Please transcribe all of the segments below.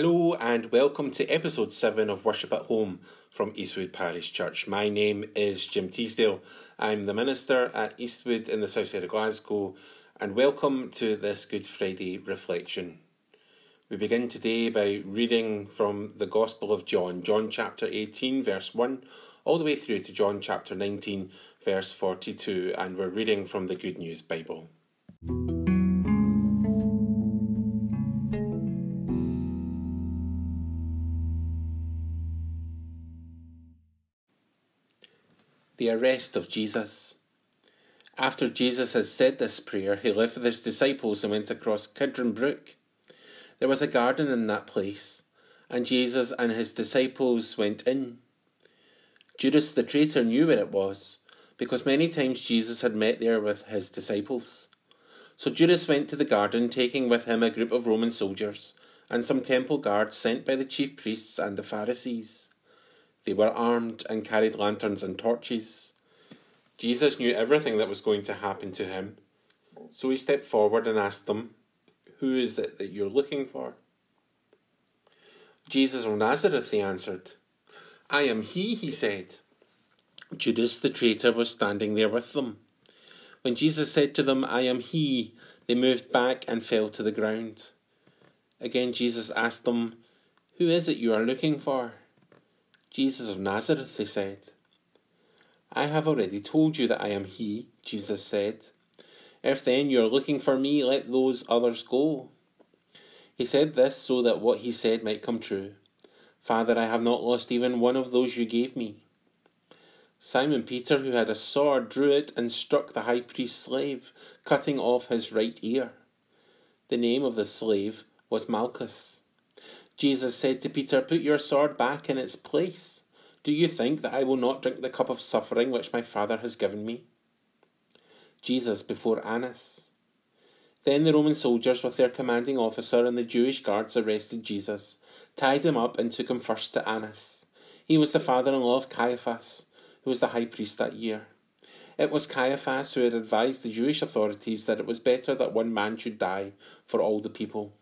Hello and welcome to episode 7 of Worship at Home from Eastwood Parish Church. My name is Jim Teasdale. I'm the minister at Eastwood in the south side of Glasgow and welcome to this Good Friday reflection. We begin today by reading from the Gospel of John, John chapter 18, verse 1, all the way through to John chapter 19, verse 42, and we're reading from the Good News Bible. The arrest of Jesus. After Jesus had said this prayer, he left with his disciples and went across Kidron Brook. There was a garden in that place, and Jesus and his disciples went in. Judas the traitor knew where it was, because many times Jesus had met there with his disciples. So Judas went to the garden, taking with him a group of Roman soldiers and some temple guards sent by the chief priests and the Pharisees. They were armed and carried lanterns and torches. Jesus knew everything that was going to happen to him, so he stepped forward and asked them, Who is it that you're looking for? Jesus of Nazareth, they answered. I am he, he said. Judas the traitor was standing there with them. When Jesus said to them, I am he, they moved back and fell to the ground. Again Jesus asked them, Who is it you are looking for? Jesus of Nazareth, they said. I have already told you that I am he, Jesus said. If then you are looking for me, let those others go. He said this so that what he said might come true. Father, I have not lost even one of those you gave me. Simon Peter, who had a sword, drew it and struck the high priest's slave, cutting off his right ear. The name of the slave was Malchus. Jesus said to Peter, Put your sword back in its place. Do you think that I will not drink the cup of suffering which my Father has given me? Jesus before Annas. Then the Roman soldiers, with their commanding officer and the Jewish guards, arrested Jesus, tied him up, and took him first to Annas. He was the father in law of Caiaphas, who was the high priest that year. It was Caiaphas who had advised the Jewish authorities that it was better that one man should die for all the people.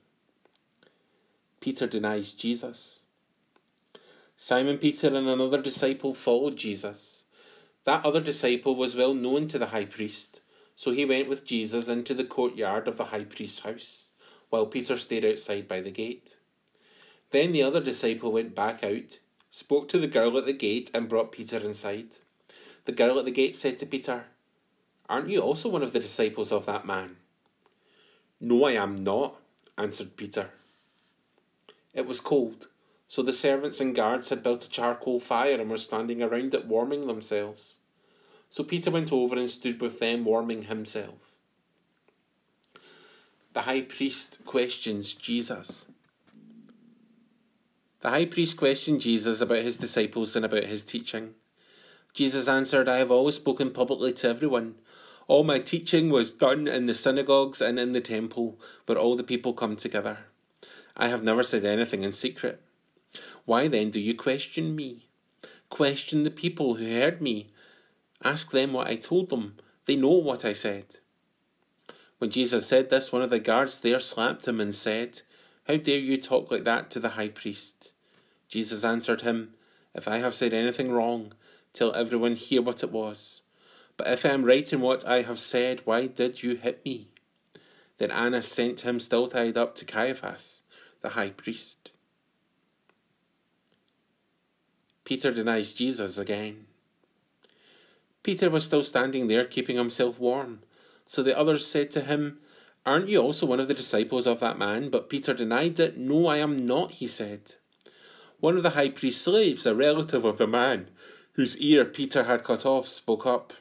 Peter denies Jesus. Simon Peter and another disciple followed Jesus. That other disciple was well known to the high priest, so he went with Jesus into the courtyard of the high priest's house, while Peter stayed outside by the gate. Then the other disciple went back out, spoke to the girl at the gate, and brought Peter inside. The girl at the gate said to Peter, Aren't you also one of the disciples of that man? No, I am not, answered Peter. It was cold, so the servants and guards had built a charcoal fire and were standing around it warming themselves. So Peter went over and stood with them warming himself. The high priest questions Jesus. The high priest questioned Jesus about his disciples and about his teaching. Jesus answered, I have always spoken publicly to everyone. All my teaching was done in the synagogues and in the temple, where all the people come together. I have never said anything in secret. Why then do you question me? Question the people who heard me. Ask them what I told them. They know what I said. When Jesus said this, one of the guards there slapped him and said, How dare you talk like that to the high priest? Jesus answered him, If I have said anything wrong, tell everyone here what it was. But if I am right in what I have said, why did you hit me? Then Annas sent him still tied up to Caiaphas the high priest. Peter denies Jesus again. Peter was still standing there, keeping himself warm. So the others said to him, Aren't you also one of the disciples of that man? But Peter denied it. No, I am not, he said. One of the high priest's slaves, a relative of the man whose ear Peter had cut off, spoke up.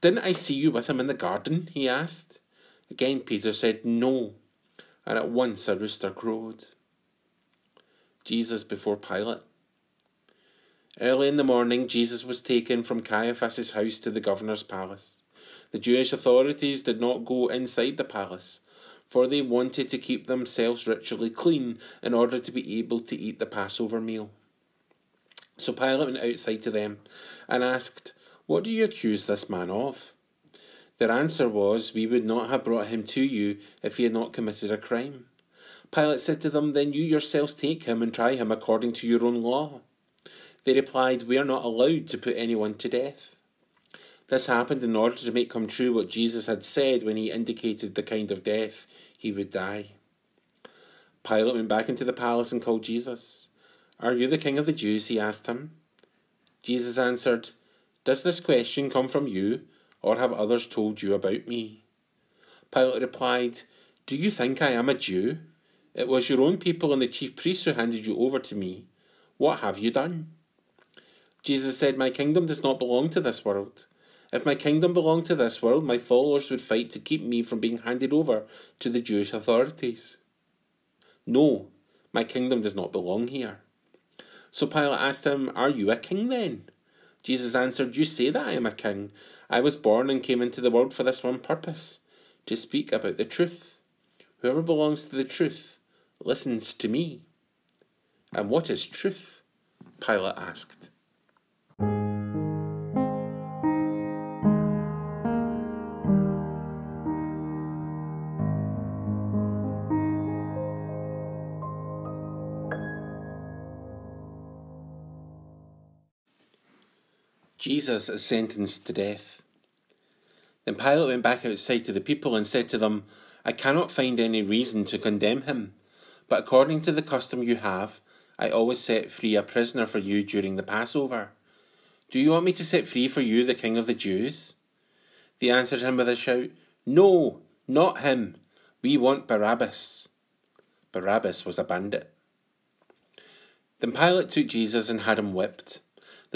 Didn't I see you with him in the garden? he asked. Again Peter said, No. And at once a rooster crowed. Jesus before Pilate. Early in the morning, Jesus was taken from Caiaphas's house to the governor's palace. The Jewish authorities did not go inside the palace, for they wanted to keep themselves ritually clean in order to be able to eat the Passover meal. So Pilate went outside to them and asked, What do you accuse this man of? Their answer was, We would not have brought him to you if he had not committed a crime. Pilate said to them, Then you yourselves take him and try him according to your own law. They replied, We are not allowed to put anyone to death. This happened in order to make come true what Jesus had said when he indicated the kind of death he would die. Pilate went back into the palace and called Jesus. Are you the king of the Jews? he asked him. Jesus answered, Does this question come from you, or have others told you about me? Pilate replied, Do you think I am a Jew? It was your own people and the chief priests who handed you over to me. What have you done? Jesus said, My kingdom does not belong to this world. If my kingdom belonged to this world, my followers would fight to keep me from being handed over to the Jewish authorities. No, my kingdom does not belong here. So Pilate asked him, Are you a king then? Jesus answered, You say that I am a king. I was born and came into the world for this one purpose to speak about the truth. Whoever belongs to the truth listens to me. And what is truth? Pilate asked. Jesus is sentenced to death. Then Pilate went back outside to the people and said to them, I cannot find any reason to condemn him, but according to the custom you have, I always set free a prisoner for you during the Passover. Do you want me to set free for you the King of the Jews? They answered him with a shout, No, not him. We want Barabbas. Barabbas was a bandit. Then Pilate took Jesus and had him whipped.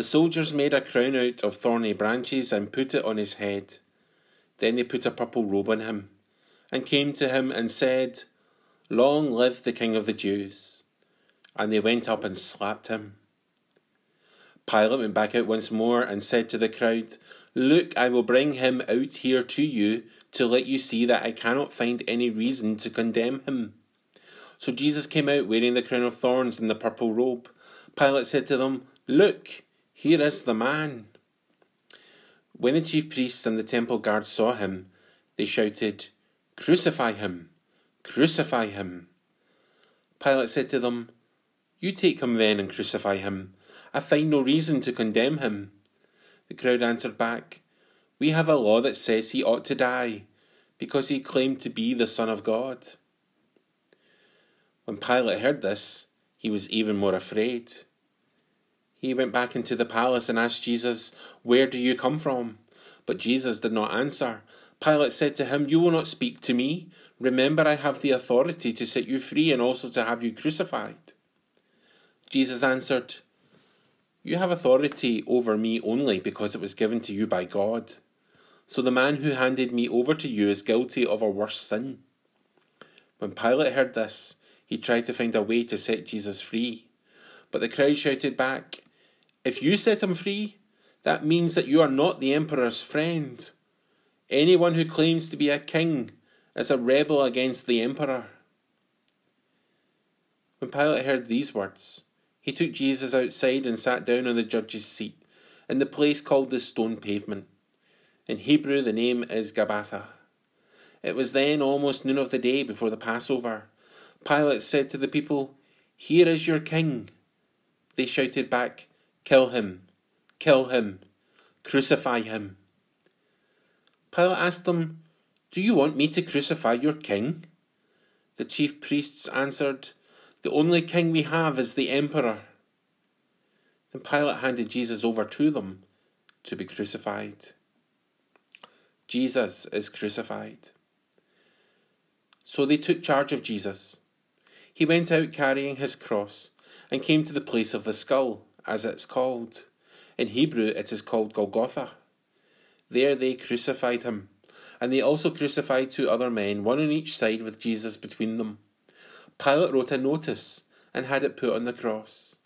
The soldiers made a crown out of thorny branches and put it on his head. Then they put a purple robe on him, and came to him and said, Long live the King of the Jews. And they went up and slapped him. Pilate went back out once more and said to the crowd, Look, I will bring him out here to you to let you see that I cannot find any reason to condemn him. So Jesus came out wearing the crown of thorns and the purple robe. Pilate said to them, Look, here is the man. When the chief priests and the temple guards saw him, they shouted, Crucify him! Crucify him! Pilate said to them, You take him then and crucify him. I find no reason to condemn him. The crowd answered back, We have a law that says he ought to die, because he claimed to be the Son of God. When Pilate heard this, he was even more afraid. He went back into the palace and asked Jesus, Where do you come from? But Jesus did not answer. Pilate said to him, You will not speak to me. Remember, I have the authority to set you free and also to have you crucified. Jesus answered, You have authority over me only because it was given to you by God. So the man who handed me over to you is guilty of a worse sin. When Pilate heard this, he tried to find a way to set Jesus free. But the crowd shouted back, if you set him free, that means that you are not the emperor's friend. Anyone who claims to be a king is a rebel against the emperor. When Pilate heard these words, he took Jesus outside and sat down on the judge's seat in the place called the stone pavement. In Hebrew, the name is Gabbatha. It was then almost noon of the day before the Passover. Pilate said to the people, Here is your king. They shouted back, Kill him, kill him, crucify him. Pilate asked them, Do you want me to crucify your king? The chief priests answered, The only king we have is the emperor. Then Pilate handed Jesus over to them to be crucified. Jesus is crucified. So they took charge of Jesus. He went out carrying his cross and came to the place of the skull as it's called. In Hebrew, it is called Golgotha. There they crucified him, and they also crucified two other men, one on each side with Jesus between them. Pilate wrote a notice and had it put on the cross.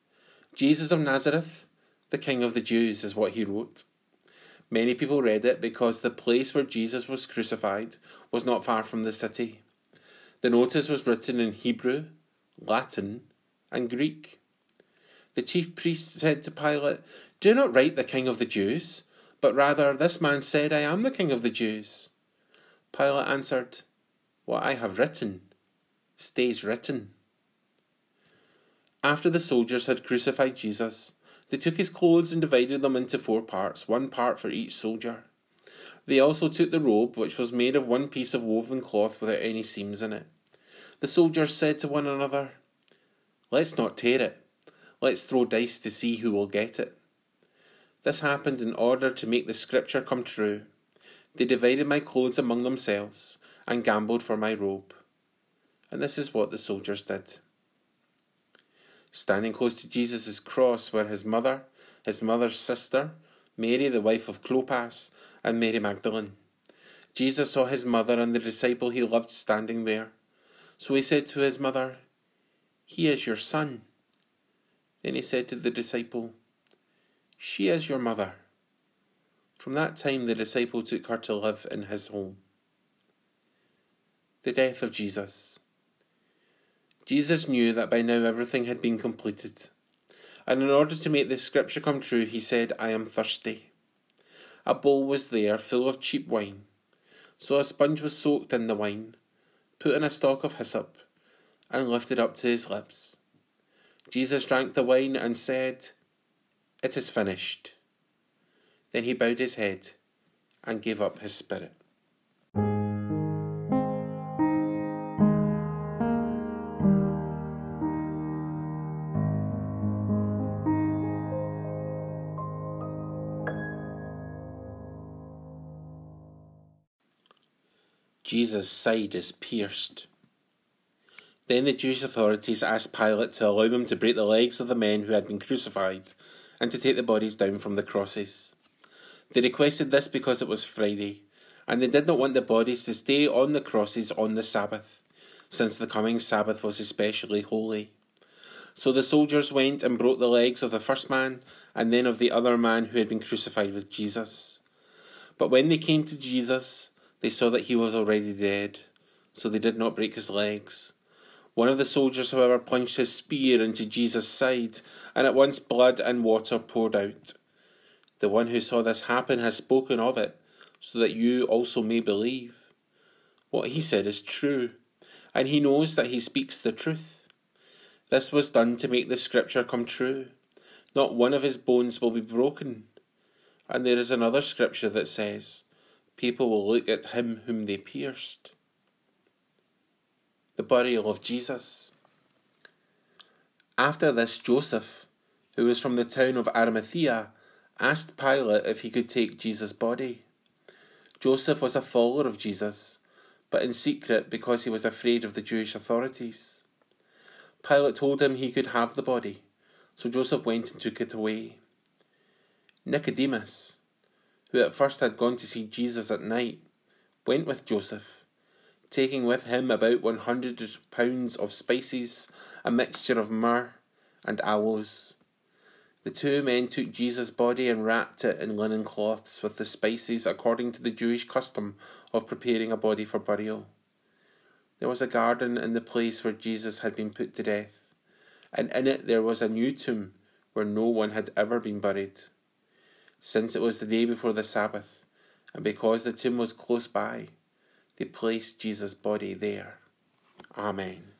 Jesus of Nazareth, the King of the Jews, is what he wrote. Many people read it because the place where Jesus was crucified was not far from the city. The notice was written in Hebrew, Latin, and Greek. The chief priest said to Pilate, Do not write the King of the Jews, but rather, This man said, I am the King of the Jews. Pilate answered, What I have written, stays written. After the soldiers had crucified Jesus, they took his clothes and divided them into four parts, one part for each soldier. They also took the robe, which was made of one piece of woven cloth without any seams in it. The soldiers said to one another, Let's not tear it. Let's throw dice to see who will get it. This happened in order to make the scripture come true. They divided my clothes among themselves and gambled for my robe. And this is what the soldiers did. Standing close to Jesus' cross were his mother, his mother's sister, Mary, the wife of Clopas, and Mary Magdalene. Jesus saw his mother and the disciple he loved standing there. So he said to his mother, He is your son. Then he said to the disciple, She is your mother. From that time the disciple took her to live in his home. The death of Jesus. Jesus knew that by now everything had been completed. And in order to make this scripture come true, he said, I am thirsty. A bowl was there full of cheap wine. So a sponge was soaked in the wine, put in a stalk of hyssop, and lifted up to his lips. Jesus drank the wine and said, It is finished. Then he bowed his head and gave up his spirit. Jesus' side is pierced. Then the Jewish authorities asked Pilate to allow them to break the legs of the men who had been crucified and to take the bodies down from the crosses. They requested this because it was Friday, and they did not want the bodies to stay on the crosses on the Sabbath, since the coming Sabbath was especially holy. So the soldiers went and broke the legs of the first man and then of the other man who had been crucified with Jesus. But when they came to Jesus, they saw that he was already dead, so they did not break his legs. One of the soldiers, however, plunged his spear into Jesus' side, and at once blood and water poured out. The one who saw this happen has spoken of it, so that you also may believe. What he said is true, and he knows that he speaks the truth. This was done to make the scripture come true. Not one of his bones will be broken. And there is another scripture that says, people will look at him whom they pierced. The burial of Jesus. After this, Joseph, who was from the town of Arimathea, asked Pilate if he could take Jesus' body. Joseph was a follower of Jesus, but in secret because he was afraid of the Jewish authorities. Pilate told him he could have the body, so Joseph went and took it away. Nicodemus, who at first had gone to see Jesus at night, went with Joseph, taking with him about one hundred pounds of spices, a mixture of myrrh and aloes. The two men took Jesus' body and wrapped it in linen cloths with the spices according to the Jewish custom of preparing a body for burial. There was a garden in the place where Jesus had been put to death, and in it there was a new tomb where no one had ever been buried since it was the day before the Sabbath, and because the tomb was close by, they placed Jesus' body there. Amen.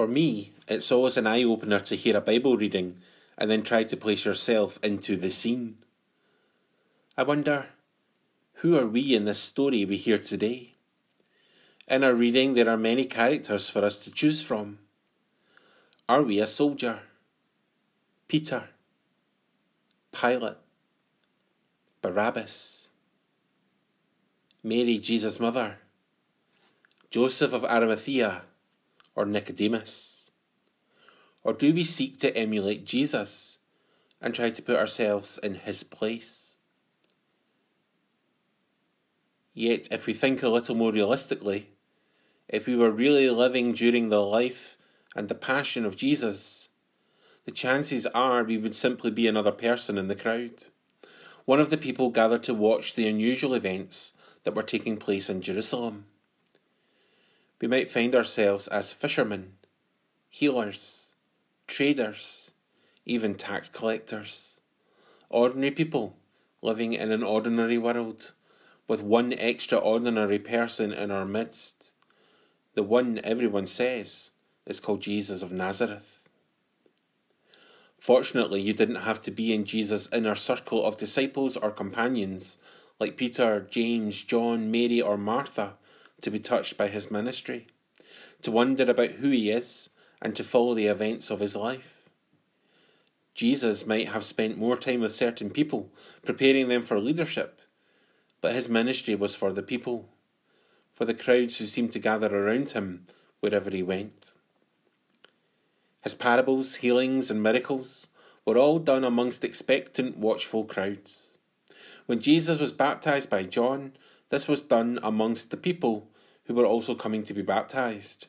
For me, it's always an eye opener to hear a Bible reading and then try to place yourself into the scene. I wonder, who are we in this story we hear today? In our reading, there are many characters for us to choose from. Are we a soldier? Peter? Pilate? Barabbas? Mary, Jesus' mother? Joseph of Arimathea? Or Nicodemus? Or do we seek to emulate Jesus and try to put ourselves in his place? Yet, if we think a little more realistically, if we were really living during the life and the passion of Jesus, the chances are we would simply be another person in the crowd. One of the people gathered to watch the unusual events that were taking place in Jerusalem. we might find ourselves as fishermen, healers, traders, even tax collectors. Ordinary people living in an ordinary world with one extraordinary person in our midst. The one everyone says is called Jesus of Nazareth. Fortunately, you didn't have to be in Jesus' inner circle of disciples or companions like Peter, James, John, Mary, or Martha to be touched by his ministry, to wonder about who he is, and to follow the events of his life. Jesus might have spent more time with certain people, preparing them for leadership, but his ministry was for the people, for the crowds who seemed to gather around him wherever he went. His parables, healings, and miracles were all done amongst expectant, watchful crowds. When Jesus was baptized by John, this was done amongst the people who were also coming to be baptized.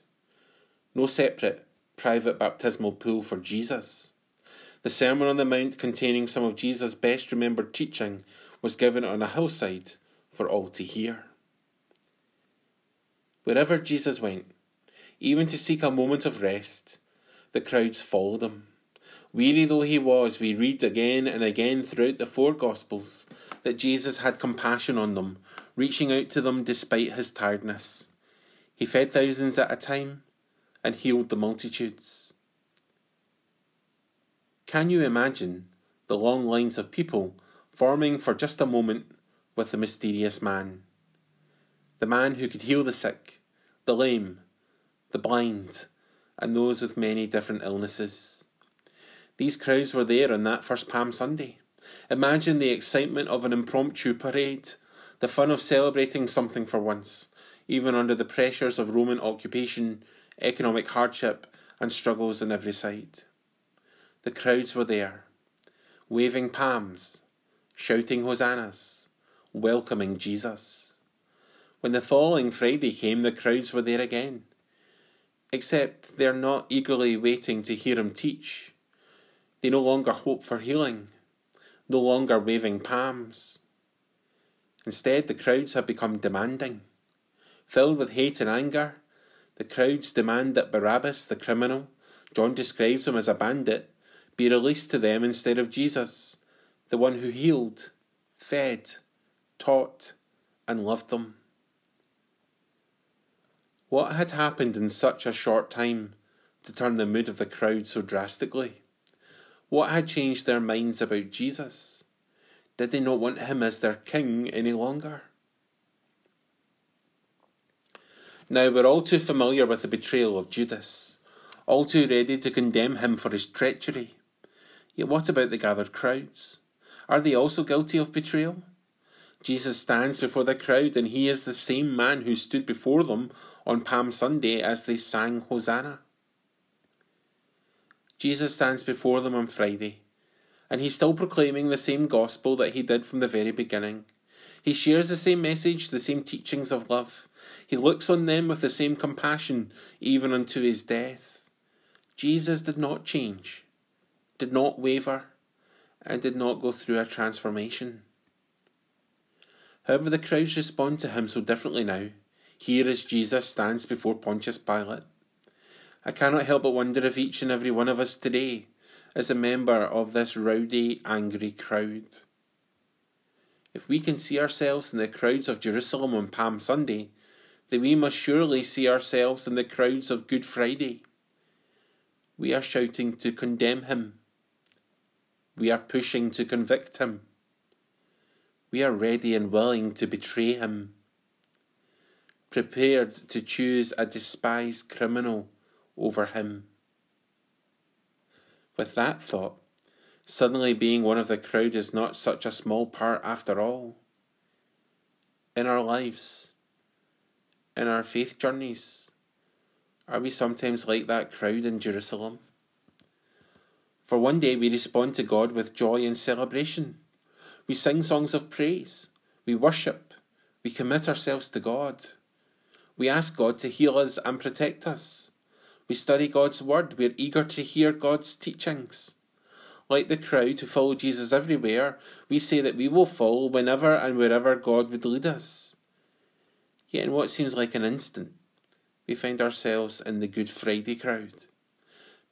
No separate, private baptismal pool for Jesus. The Sermon on the Mount, containing some of Jesus' best remembered teaching, was given on a hillside for all to hear. Wherever Jesus went, even to seek a moment of rest, the crowds followed him. Weary though he was, we read again and again throughout the four Gospels that Jesus had compassion on them, reaching out to them despite his tiredness. He fed thousands at a time and healed the multitudes. Can you imagine the long lines of people forming for just a moment with the mysterious man? The man who could heal the sick, the lame, the blind, and those with many different illnesses. These crowds were there on that first Palm Sunday. Imagine the excitement of an impromptu parade, the fun of celebrating something for once, even under the pressures of Roman occupation, economic hardship, and struggles on every side. The crowds were there, waving palms, shouting hosannas, welcoming Jesus. When the following Friday came, the crowds were there again, except they're not eagerly waiting to hear him teach. They no longer hope for healing, no longer waving palms. Instead, the crowds have become demanding. Filled with hate and anger, the crowds demand that Barabbas, the criminal, John describes him as a bandit, be released to them instead of Jesus, the one who healed, fed, taught, and loved them. What had happened in such a short time to turn the mood of the crowd so drastically? What had changed their minds about Jesus? Did they not want him as their king any longer? Now we're all too familiar with the betrayal of Judas, all too ready to condemn him for his treachery. Yet what about the gathered crowds? Are they also guilty of betrayal? Jesus stands before the crowd, and he is the same man who stood before them on Palm Sunday as they sang Hosanna. Jesus stands before them on Friday, and he's still proclaiming the same gospel that he did from the very beginning. He shares the same message, the same teachings of love. He looks on them with the same compassion, even unto his death. Jesus did not change, did not waver, and did not go through a transformation. However, the crowds respond to him so differently now. Here as Jesus stands before Pontius Pilate. I cannot help but wonder if each and every one of us today is a member of this rowdy, angry crowd. If we can see ourselves in the crowds of Jerusalem on Palm Sunday, then we must surely see ourselves in the crowds of Good Friday. We are shouting to condemn him. We are pushing to convict him we are ready and willing to betray him, prepared to choose a despised criminal over him. With that thought, suddenly being one of the crowd is not such a small part after all. In our lives, in our faith journeys, are we sometimes like that crowd in Jerusalem? For one day we respond to God with joy and celebration. We sing songs of praise. We worship. We commit ourselves to God. We ask God to heal us and protect us. We study God's word. We're eager to hear God's teachings. Like the crowd who follow Jesus everywhere, we say that we will follow whenever and wherever God would lead us. Yet, in what seems like an instant, we find ourselves in the Good Friday crowd.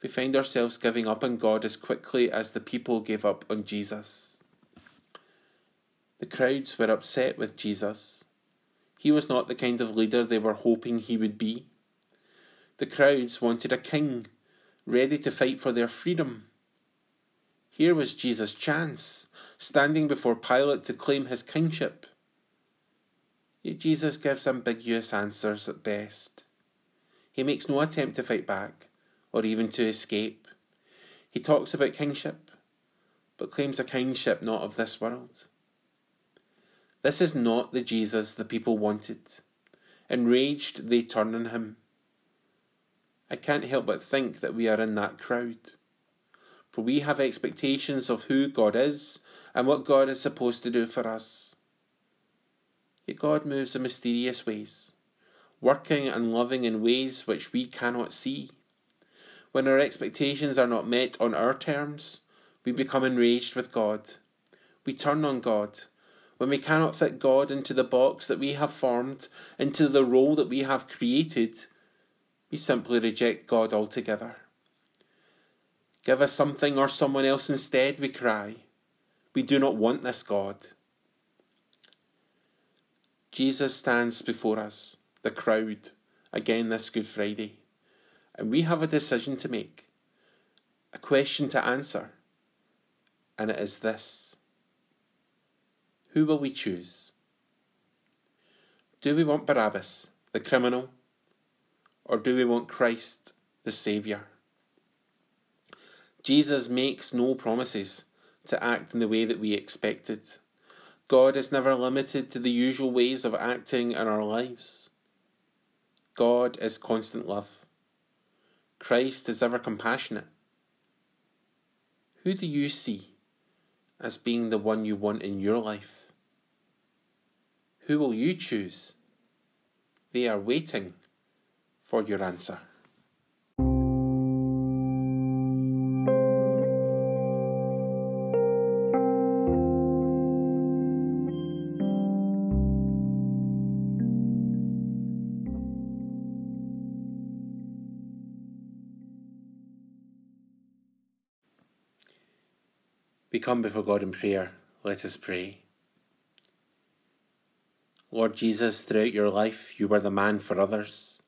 We find ourselves giving up on God as quickly as the people gave up on Jesus. The crowds were upset with Jesus. He was not the kind of leader they were hoping he would be. The crowds wanted a king, ready to fight for their freedom. Here was Jesus' chance, standing before Pilate to claim his kingship. Yet Jesus gives ambiguous answers at best. He makes no attempt to fight back, or even to escape. He talks about kingship, but claims a kingship not of this world. This is not the Jesus the people wanted. Enraged, they turn on him. I can't help but think that we are in that crowd. For we have expectations of who God is and what God is supposed to do for us. Yet God moves in mysterious ways, working and loving in ways which we cannot see. When our expectations are not met on our terms, we become enraged with God. We turn on God. When we cannot fit God into the box that we have formed, into the role that we have created, we simply reject God altogether. Give us something or someone else instead, we cry. We do not want this God. Jesus stands before us, the crowd, again this Good Friday, and we have a decision to make, a question to answer, and it is this Who will we choose? Do we want Barabbas, the criminal, or do we want Christ, the Saviour? Jesus makes no promises to act in the way that we expected. God is never limited to the usual ways of acting in our lives. God is constant love. Christ is ever compassionate. Who do you see as being the one you want in your life? Who will you choose? They are waiting for your answer. We come before God in prayer. Let us pray. Lord Jesus, throughout your life, you were the man for others.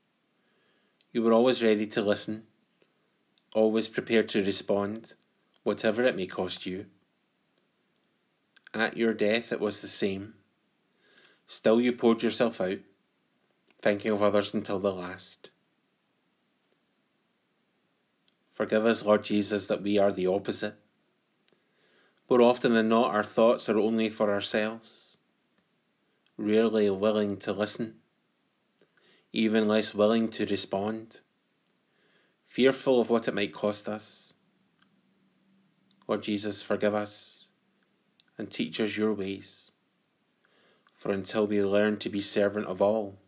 You were always ready to listen, always prepared to respond, whatever it may cost you. At your death, it was the same. Still, you poured yourself out, thinking of others until the last. Forgive us, Lord Jesus, that we are the opposite more often than not, our thoughts are only for ourselves, rarely willing to listen, even less willing to respond, fearful of what it might cost us. Lord Jesus, forgive us and teach us your ways. For until we learn to be servant of all,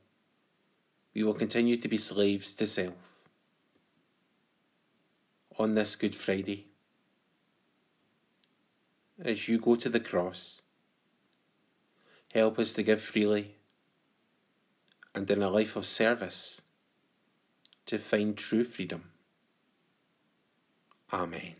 we will continue to be slaves to self. On this Good Friday, as you go to the cross. Help us to give freely and in a life of service to find true freedom. Amen.